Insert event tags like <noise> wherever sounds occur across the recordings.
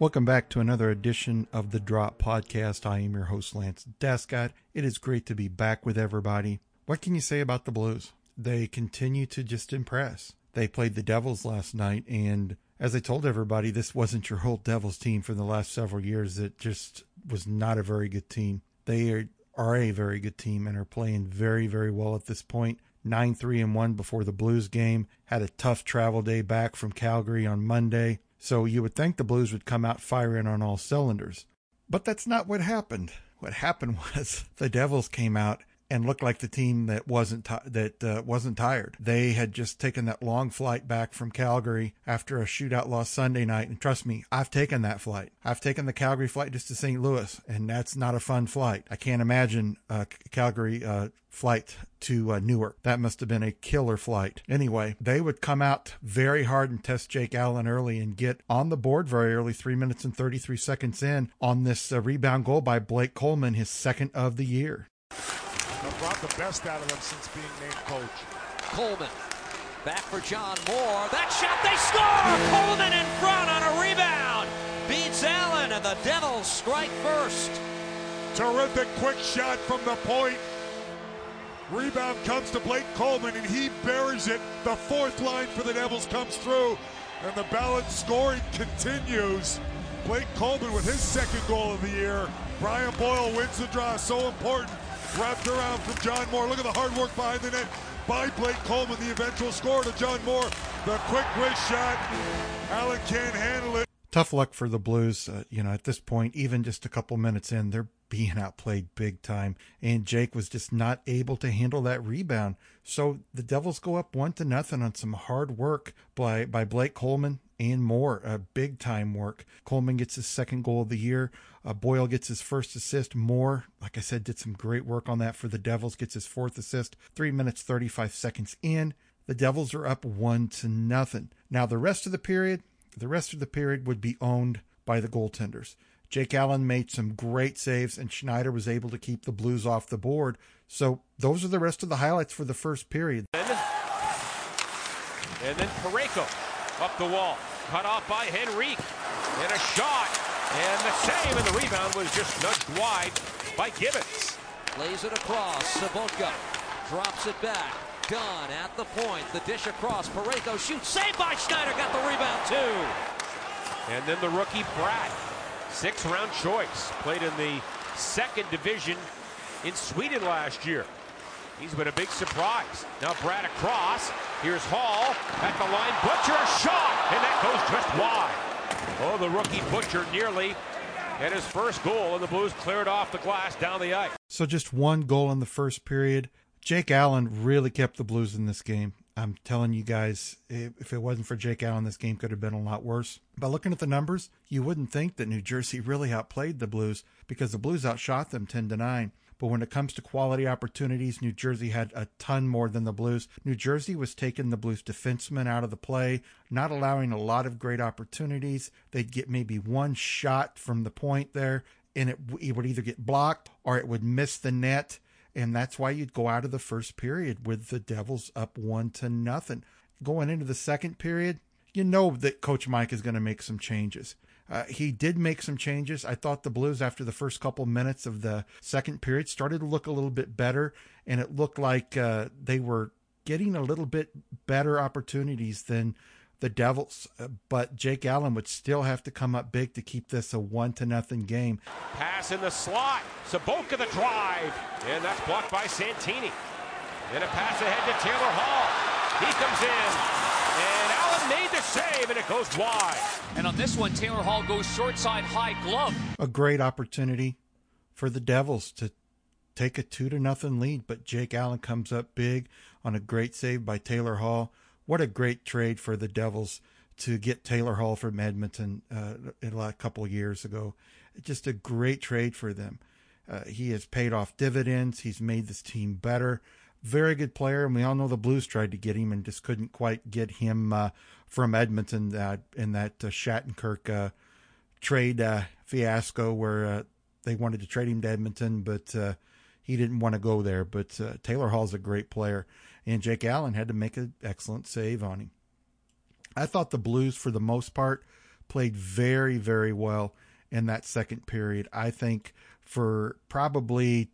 Welcome back to another edition of the Drop Podcast. I am your host, Lance Descott. It is great to be back with everybody. What can you say about the Blues? They continue to just impress. They played the Devils last night, and as I told everybody, this wasn't your whole Devils team for the last several years. It just was not a very good team. They are, are a very good team and are playing very, very well at this point. 9 3 and 1 before the Blues game. Had a tough travel day back from Calgary on Monday. So you would think the Blues would come out firing on all cylinders. But that's not what happened. What happened <laughs> was the Devils came out and looked like the team that wasn't that uh, wasn't tired. They had just taken that long flight back from Calgary after a shootout loss Sunday night, and trust me, I've taken that flight. I've taken the Calgary flight just to St. Louis, and that's not a fun flight. I can't imagine a Calgary uh, flight to uh, Newark. That must have been a killer flight. Anyway, they would come out very hard and test Jake Allen early and get on the board very early, three minutes and 33 seconds in, on this uh, rebound goal by Blake Coleman, his second of the year. Brought the best out of them since being named coach. Coleman back for John Moore. That shot, they score! Coleman in front on a rebound. Beats Allen, and the Devils strike first. Terrific quick shot from the point. Rebound comes to Blake Coleman, and he buries it. The fourth line for the Devils comes through, and the balanced scoring continues. Blake Coleman with his second goal of the year. Brian Boyle wins the draw, so important. Wrapped around from John Moore. Look at the hard work behind the net by Blake Coleman, the eventual score to John Moore. The quick wrist shot. Allen can't handle it. Tough luck for the Blues. Uh, you know, at this point, even just a couple minutes in, they're being outplayed big time. And Jake was just not able to handle that rebound. So the Devils go up one to nothing on some hard work by, by Blake Coleman and Moore. Uh, big time work. Coleman gets his second goal of the year. Uh, Boyle gets his first assist. Moore, like I said, did some great work on that for the Devils. Gets his fourth assist. Three minutes thirty five seconds in. The Devils are up one to nothing. Now the rest of the period, the rest of the period would be owned by the goaltenders. Jake Allen made some great saves, and Schneider was able to keep the Blues off the board. So those are the rest of the highlights for the first period. And then Parayko up the wall, cut off by Henrique, and a shot, and the save, and the rebound was just nudged wide by Gibbons. Lays it across. Sobotka drops it back. Dunn at the point. The dish across. Parayko shoots. Saved by Schneider. Got the rebound too. And then the rookie Bratt. six round choice, played in the second division in Sweden last year. He's been a big surprise. Now Bratt across. Here's Hall at the line. Butcher shot, and that goes just wide. Oh, the rookie Butcher nearly had his first goal, and the Blues cleared off the glass down the ice. So just one goal in the first period. Jake Allen really kept the Blues in this game. I'm telling you guys, if it wasn't for Jake Allen, this game could have been a lot worse. But looking at the numbers, you wouldn't think that New Jersey <laughs> really outplayed the Blues because the Blues outshot them 10 to 9. But when it comes to quality opportunities, New Jersey had a ton more than the Blues. New Jersey was taking the Blues defensemen out of the play, not allowing a lot of great opportunities. They'd get maybe one shot from the point there, and it, it would either get blocked or it would miss the net. And that's why you'd go out of the first period with the Devils up one to nothing. Going into the second period, you know that Coach Mike is going to make some changes. Uh, he did make some changes. I thought the Blues, after the first couple minutes of the second period, started to look a little bit better, and it looked like uh, they were getting a little bit better opportunities than the Devils. Uh, but Jake Allen would still have to come up big to keep this a one to nothing game. Pass in the slot. Sobotka the drive, and that's blocked by Santini. Then a pass ahead to Taylor Hall. He comes in, and Allen made the save, and it goes wide. And on this one, Taylor Hall goes short side high glove. A great opportunity for the Devils to take a two to nothing lead, but Jake Allen comes up big on a great save by Taylor Hall. What a great trade for the Devils to get Taylor Hall from Edmonton uh, a couple of years ago. Just a great trade for them. Uh, he has paid off dividends. He's made this team better. Very good player, and we all know the Blues tried to get him and just couldn't quite get him uh, from Edmonton uh, in that uh, Shattenkirk uh, trade uh, fiasco where they wanted to trade him to Edmonton, but he didn't want to go there. But Taylor Hall's a great player, and Jake Allen had to make an excellent save on him. I thought the Blues, for the most part, played very, very well in that second period. I think for probably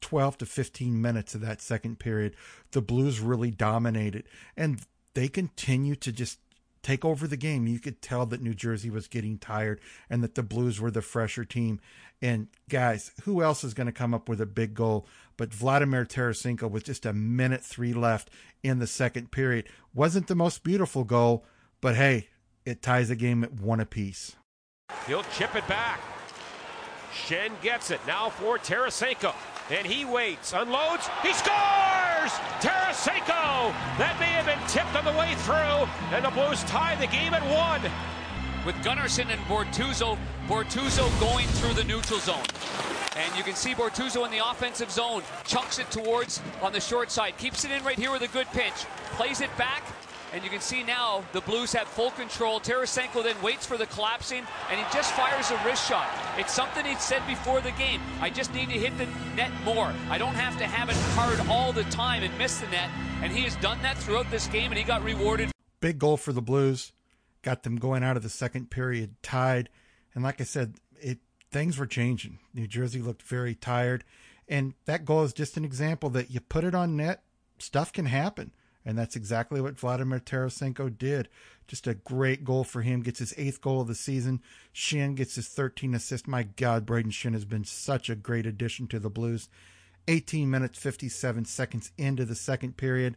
12 to 15 minutes of that second period, the Blues really dominated. And they continue to just take over the game. You could tell that New Jersey was getting tired and that the Blues were the fresher team. And guys, who else is going to come up with a big goal but Vladimir Tarasenko with just a minute three left in the second period? Wasn't the most beautiful goal, but hey, it ties the game at one apiece. He'll chip it back. Schenn gets it now for Tarasenko. And he waits, unloads, he scores! Tarasenko! That may have been tipped on the way through, and the Blues tie the game at one. With Gunnarsson and Bortuzzo, Bortuzzo going through the neutral zone. And you can see Bortuzzo in the offensive zone, chunks it towards on the short side, keeps it in right here with a good pinch, plays it back, and you can see now the Blues have full control. Tarasenko then waits for the collapsing, and he just fires a wrist shot. It's something he'd said before the game. I just need to hit the net more. I don't have to have it hard all the time and miss the net. And he has done that throughout this game, and he got rewarded. Big goal for the Blues. Got them going out of the second period tied. And like I said, it things were changing. New Jersey looked very tired. And that goal is just an example that you put it on net, stuff can happen. And that's exactly what Vladimir Tarasenko did. Just a great goal for him. Gets his eighth goal of the season. Schenn gets his 13 assist. My God, Brayden Schenn has been such a great addition to the Blues. 18 minutes, 57 seconds into the second period.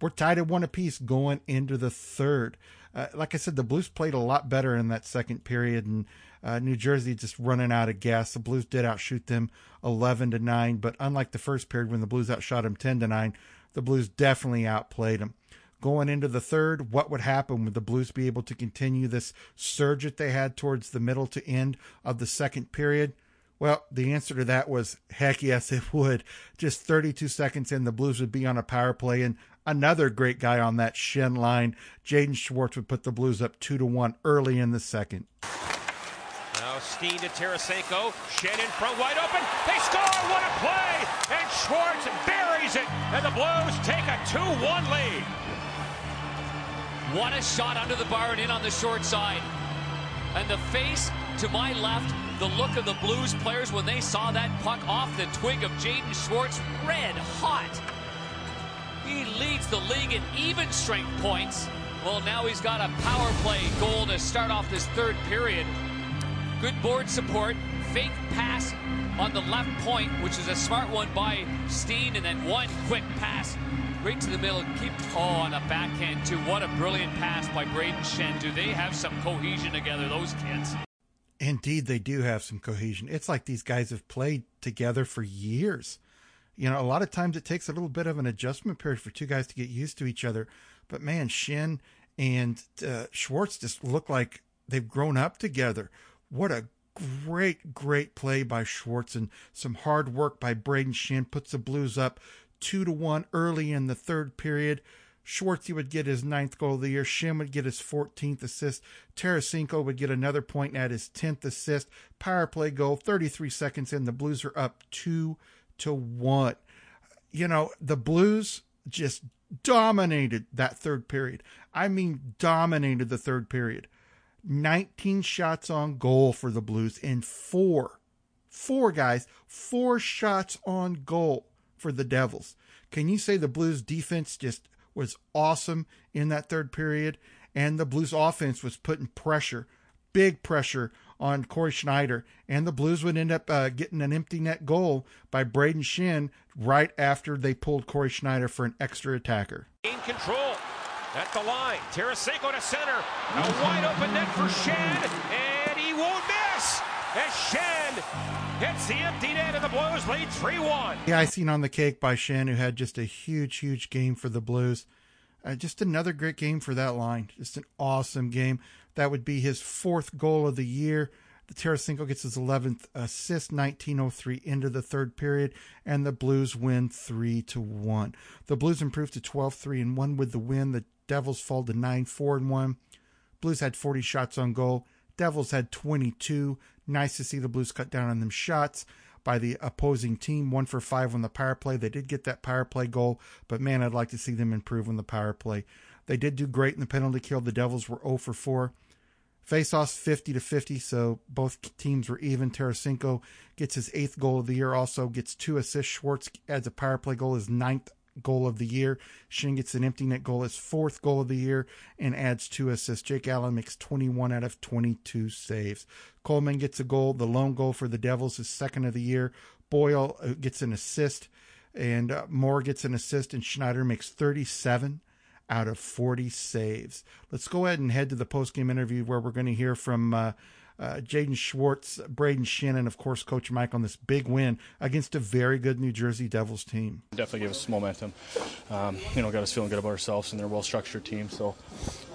We're tied at one apiece going into the third. Uh, like I said, the Blues played a lot better in that second period, and uh, New Jersey just running out of gas. The Blues did outshoot them 11 to 9, but unlike the first period when the Blues outshot them 10 to 9, the Blues definitely outplayed them. Going into the third, what would happen? Would the Blues be able to continue this surge that they had towards the middle to end of the second period? Well, the answer to that was heck yes, it would. Just 32 seconds in, the Blues would be on a power play, and another great guy on that Schenn line, Jaden Schwartz, would put the Blues up two to one early in the second. Now Steen to Tarasenko, Schenn in front, wide open. They score! What a play! And Schwartz buries it, and the Blues take a 2-1 lead. What a shot under the bar and in on the short side. And the face to my left, the look of the Blues players when they saw that puck off the twig of Jaden Schwartz, red hot. He leads the league in even strength points. Well, now he's got a power play goal to start off this third period. Good board support, fake pass on the left point, which is a smart one by Steen, and then one quick pass right to the middle. Keep oh on the backhand too. What a brilliant pass by Brayden Schenn. Do they have some cohesion together, those kids? Indeed, they do have some cohesion. It's like these guys have played together for years. You know, a lot of times it takes a little bit of an adjustment period for two guys to get used to each other. But man, Schenn and uh, Schwartz just look like they've grown up together. What a great, great play by Schwartz and some hard work by Brayden Schenn puts the Blues up two to one early in the third period. Schwartzy would get his ninth goal of the year. Schenn would get his 14th assist. Tarasenko would get another point at his 10th assist. Power play goal, 33 seconds in. The Blues are up two to one. You know, the Blues just dominated that third period. I mean, dominated the third period. 19 shots on goal for the Blues and four, four guys, four shots on goal for the Devils. Can you say the Blues defense just was awesome in that third period? And the Blues offense was putting pressure, big pressure on Cory Schneider. And the Blues would end up uh, getting an empty net goal by Brayden Schenn right after they pulled Cory Schneider for an extra attacker. In control at the line. Tarasenko to center. A wide open net for Schenn, and he won't miss. As Schenn hits the empty net, and the Blues lead 3 1. The icing on the cake by Schenn, who had just a huge, huge game for the Blues. Uh, just another great game for that line. Just an awesome game. That would be his fourth goal of the year. The Tarasenko gets his 11th assist, 1903 into the third period, and the Blues win 3 to 1. The Blues improved to 12 3 and 1 with the win. The Devils fall to 9 4 and 1. Blues had 40 shots on goal. Devils had 22. Nice to see the Blues cut down on them shots by the opposing team. One for five on the power play. They did get that power play goal, but man, I'd like to see them improve on the power play. They did do great in the penalty kill. The Devils were 0 for 4. Face offs 50 to 50, so both teams were even. Tarasenko gets his eighth goal of the year, also gets two assists. Schwartz adds a power play goal, his ninth goal of the year. Schenn gets an empty net goal, his fourth goal of the year, and adds two assists. Jake Allen makes 21 out of 22 saves. Coleman gets a goal, the lone goal for the Devils, his second of the year. Boyle uh, gets an assist, and uh, Moore gets an assist, and Schneider makes 37 out of 40 saves. Let's go ahead and head to the post-game interview where we're going to hear from uh, uh, Jaden Schwartz, Brayden Schenn, of course Coach Mike on this big win against a very good New Jersey Devils team. Definitely gave us momentum. Um, you know, got us feeling good about ourselves, and they're a well-structured team. So,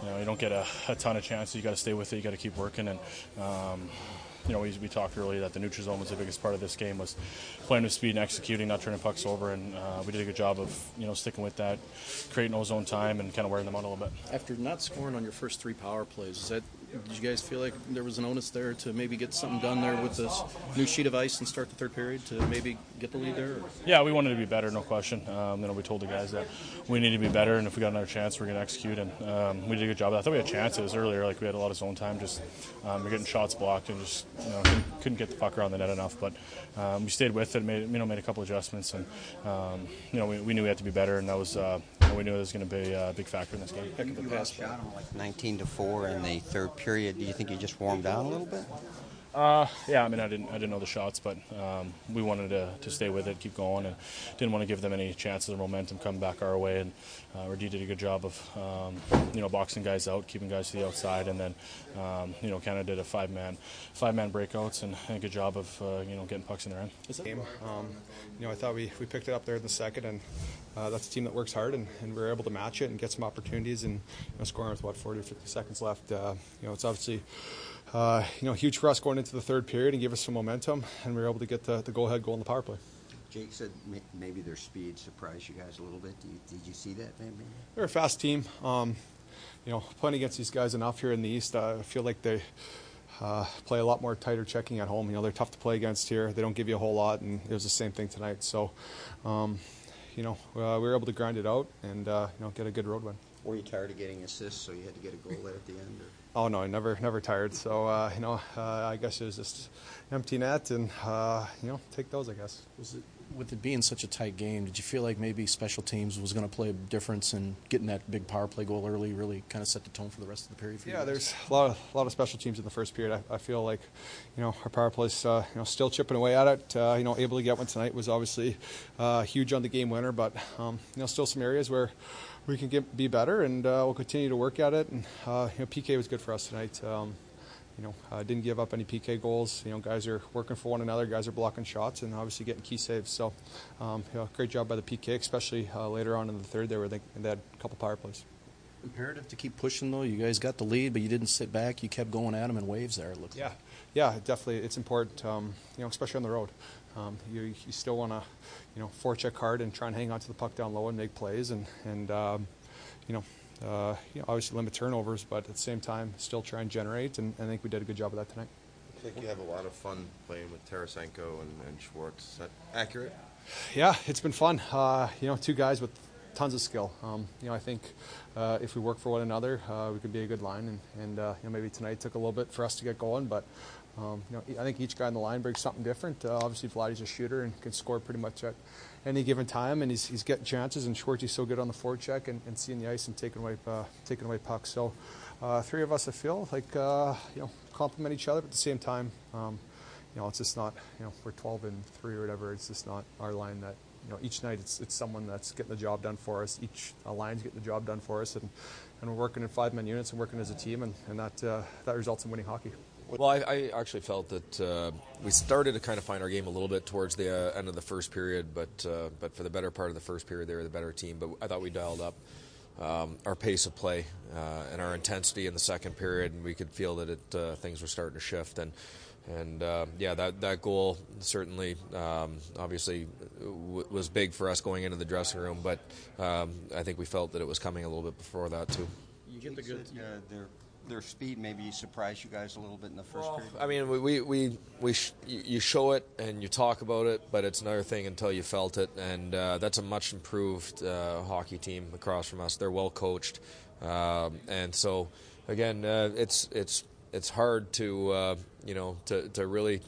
you know, you don't get a, a ton of chances. You got to stay with it. You got to keep working, and um, you know, we, we talked earlier that the neutral zone was the biggest part of this game was playing with speed and executing, not turning pucks over, and uh, we did a good job of you know sticking with that, creating zone time, and kind of wearing them out a little bit. After not scoring on your first three power plays, is that did you guys feel like there was an onus there to maybe get something done there with this new sheet of ice and start the third period to maybe get the lead there? Or? Yeah, we wanted to be better, no question. Um, you know, we told the guys that we need to be better, and if we got another chance, we're going to execute. And um, we did a good job. I thought we had chances earlier, like we had a lot of zone time. Just um, we're getting shots blocked and just you know couldn't, couldn't, get the puck around the net enough. But um, we stayed with it, made you know made a couple adjustments, and um, you know we, we, knew we had to be better, and that was uh, you know, we knew it was going to be a big factor in this game. Heck of a pass shot on like 19 to four in the third period. Do you think you just warmed down a little bit? Uh, yeah, I mean, I didn't, I didn't know the shots, but um, we wanted to, to stay with it, keep going, and didn't want to give them any chances of momentum coming back our way. And uh, did a good job of, um, you know, boxing guys out, keeping guys to the outside, and then, um, you know, of did a five-man, five-man breakouts, and, and, a good job of, uh, you know, getting pucks in their end. Game, um, you know, I thought we, we picked it up there in the second, and uh, that's a team that works hard, and, and we were able to match it and get some opportunities, and you know, scoring with what 40 or 50 seconds left. Uh, you know, it's obviously uh, you know, huge for us going into the third period and give us some momentum, and we were able to get the, the go-ahead goal in the power play. Jake said maybe their speed surprised you guys a little bit. You, did you see that? Maybe? They're a fast team. Um, you know, playing against these guys enough here in the East, uh, I feel like they uh, play a lot more tighter checking at home. You know, they're tough to play against here. They don't give you a whole lot, and it was the same thing tonight. So, um, you know, uh, we were able to grind it out and uh, you know get a good road win. Were you tired of getting assists, so you had to get a goal there at the end? Or? Oh no, I never, never tired. So uh, you know, uh, I guess it was just empty net, and uh, you know, take those. I guess. Was it with it being such a tight game? Did you feel like maybe special teams was going to play a difference in getting that big power play goal early? Really, kind of set the tone for the rest of the period. yeah, there's a lot of a lot of special teams in the first period. I, I feel like, you know, our power play's uh, you know still chipping away at it. Uh, you know, able to get one tonight was obviously uh, huge on the game winner, but um, you know, still some areas where we can get be better, and uh, we'll continue to work at it. And uh, you know, PK was good for us tonight. Um, you know, uh, didn't give up any PK goals. You know, guys are working for one another. Guys are blocking shots and obviously getting key saves. So, um, you know, great job by the PK, especially uh, later on in the third there where they, they had a couple power plays. Imperative to keep pushing though. You guys got the lead, but you didn't sit back. You kept going at them in waves there. It looked. Yeah, like. yeah, definitely. It's important. Um, you know, especially on the road. Um, you, you still want to, you know, forecheck hard and try and hang on to the puck down low and make plays and and um, you know, uh, you know, obviously limit turnovers, but at the same time, still try and generate. And, and I think we did a good job of that tonight. I think you have a lot of fun playing with Tarasenko and, and Schwartz. Is that accurate? Yeah, it's been fun. Uh, you know, two guys with tons of skill. Um, you know, I think uh, if we work for one another, uh, we could be a good line. And, and uh, you know, maybe tonight took a little bit for us to get going, but um, you know, I think each guy on the line brings something different. Uh, obviously, Vladdy's a shooter and can score pretty much at any given time, and he's, he's getting chances. And Schwartzy's so good on the forecheck and, and seeing the ice and taking away uh, taking away pucks. So, uh, three of us, I feel like uh, you know complement each other, but at the same time, um, you know, it's just not you know we're 12 and three or whatever. It's just not our line that you know each night it's it's someone that's getting the job done for us. Each line's getting the job done for us, and and we're working in five man units and working as a team, and and that uh, that results in winning hockey. Well, I, I, actually felt that uh, we started to kind of find our game a little bit towards the uh, end of the first period, but uh, but for the better part of the first period, they were the better team. But I thought we dialed up um, our pace of play uh, and our intensity in the second period, and we could feel that it uh, things were starting to shift. And and uh, yeah, that that goal certainly, um, obviously, w- was big for us going into the dressing room. But um, I think we felt that it was coming a little bit before that too. You get the good. Uh, their their speed maybe surprised you guys a little bit in the first well, period. I mean, we we we sh- you show it and you talk about it, but it's another thing until you felt it. And uh, that's a much improved uh, hockey team across from us. They're well coached, um, and so again, uh, it's it's it's hard to uh, you know to to really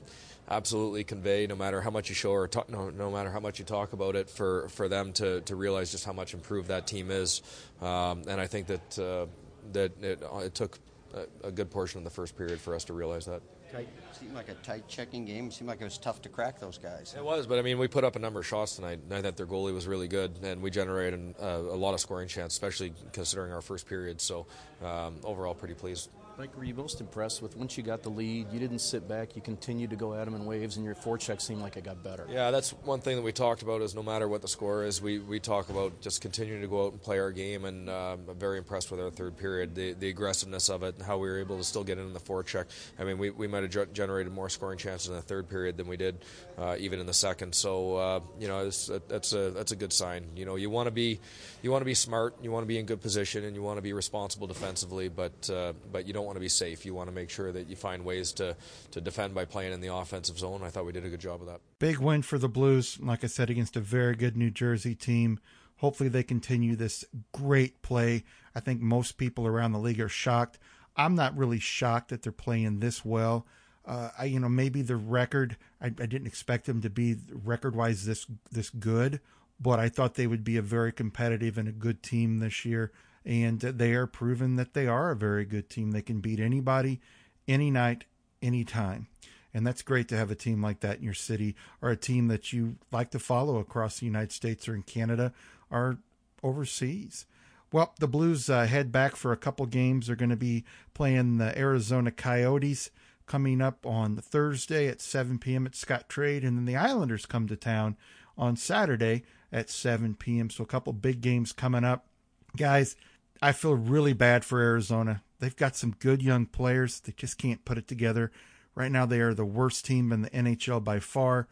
absolutely convey no matter how much you show or talk, no, no matter how much you talk about it for, for them to, to realize just how much improved that team is um, and I think that uh, that it, it took a, a, good portion of the first period for us to realize that tight, seemed like a tight checking game. It seemed like it was tough to crack those guys. It was, but I mean, we put up a number of shots tonight. I thought their goalie was really good, and we generated a, a lot of scoring chance, especially considering our first period. So um, overall, pretty pleased. Mike, were you most impressed with once you got the lead? You didn't sit back. You continued to go at them in waves, and your forecheck seemed like it got better. Yeah, that's one thing that we talked about. Is no matter what the score is, we, we talk about just continuing to go out and play our game. And uh, I'm very impressed with our third period, the the aggressiveness of it, and how we were able to still get in the forecheck. I mean, we, we might have generated more scoring chances in the third period than we did uh, even in the second. So uh, you know, that's a that's a good sign. You know, you want to be you want to be smart, you want to be in good position, and you want to be responsible defensively, but uh, but you don't want to be safe. You want to make sure that you find ways to to defend by playing in the offensive zone. I thought we did a good job of that. Big win for the Blues, like I said, against a very good New Jersey team. Hopefully, they continue this great play. I think most people around the league are shocked. I'm not really shocked that they're playing this well. Uh, I, you know, maybe the record. I, I didn't expect them to be record-wise this this good, but I thought they would be a very competitive and a good team this year. And they are proven that they are a very good team. They can beat anybody, any night, anytime. And that's great to have a team like that in your city or a team that you like to follow across the United States or in Canada or overseas. Well, the Blues uh, head back for a couple games. They're going to be playing the Arizona Coyotes coming up on Thursday at 7 p.m. at Scottrade. And then the Islanders come to town on Saturday at 7 p.m. So a couple big games coming up. Guys, I feel really bad for Arizona. They've got some good young players. They just can't put it together. Right now, they are the worst team in the NHL by far.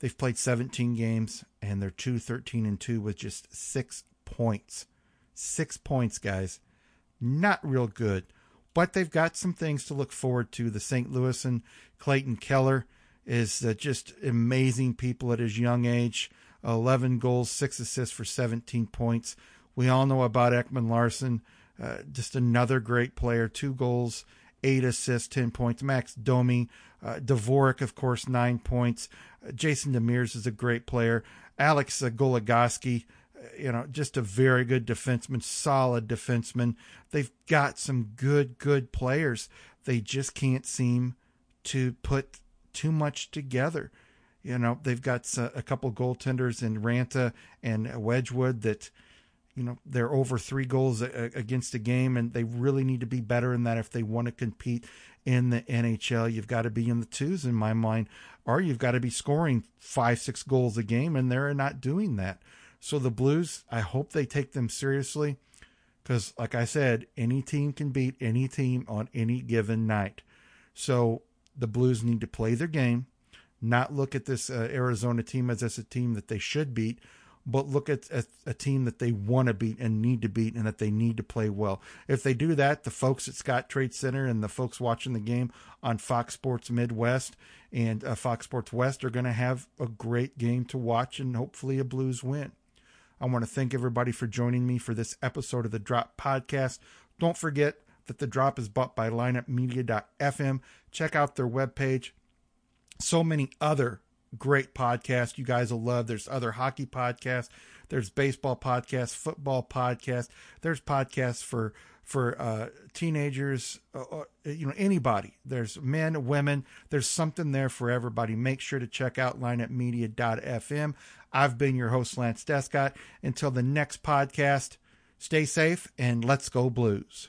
They've played 17 games and they're 2 13 and 2 with just six points. Six points, guys. Not real good. But they've got some things to look forward to. The St. Louis and Clayton Keller is uh, just amazing people at his young age. 11 goals, 6 assists for 17 points. We all know about Ekman Larsson, uh, just another great player. Two goals, eight assists, 10 points. Max Domi, uh, Dvorak, of course, nine points. Uh, Jason Demers is a great player. Alex Goligoski, uh, you know, just a very good defenseman, solid defenseman. They've got some good, good players. They just can't seem to put too much together. You know, they've got a couple goaltenders in Raanta and Wedgewood that, you know, they're over three goals against a game, and they really need to be better in that if they want to compete in the NHL. You've got to be in the twos, in my mind, or you've got to be scoring five, six goals a game, and they're not doing that. So the Blues, I hope they take them seriously because, like I said, any team can beat any team on any given night. So the Blues need to play their game, not look at this uh, Arizona team as, as a team that they should beat, but look at a, a team that they want to beat and need to beat and that they need to play well. If they do that, the folks at Scottrade Center and the folks watching the game on Fox Sports Midwest and uh, Fox Sports West are going to have a great game to watch and hopefully a Blues win. I want to thank everybody for joining me for this episode of the Drop Podcast. Don't forget that the drop is bought by lineupmedia.fm. Check out their webpage. So many other great podcast you guys will love. There's other hockey podcasts. There's baseball podcasts, football podcasts. There's podcasts for for uh, teenagers, uh, uh you know, anybody. There's men, women. There's something there for everybody. Make sure to check out lineupmedia.fm. I've been your host, Lance Descott. Until the next podcast, stay safe and let's go Blues.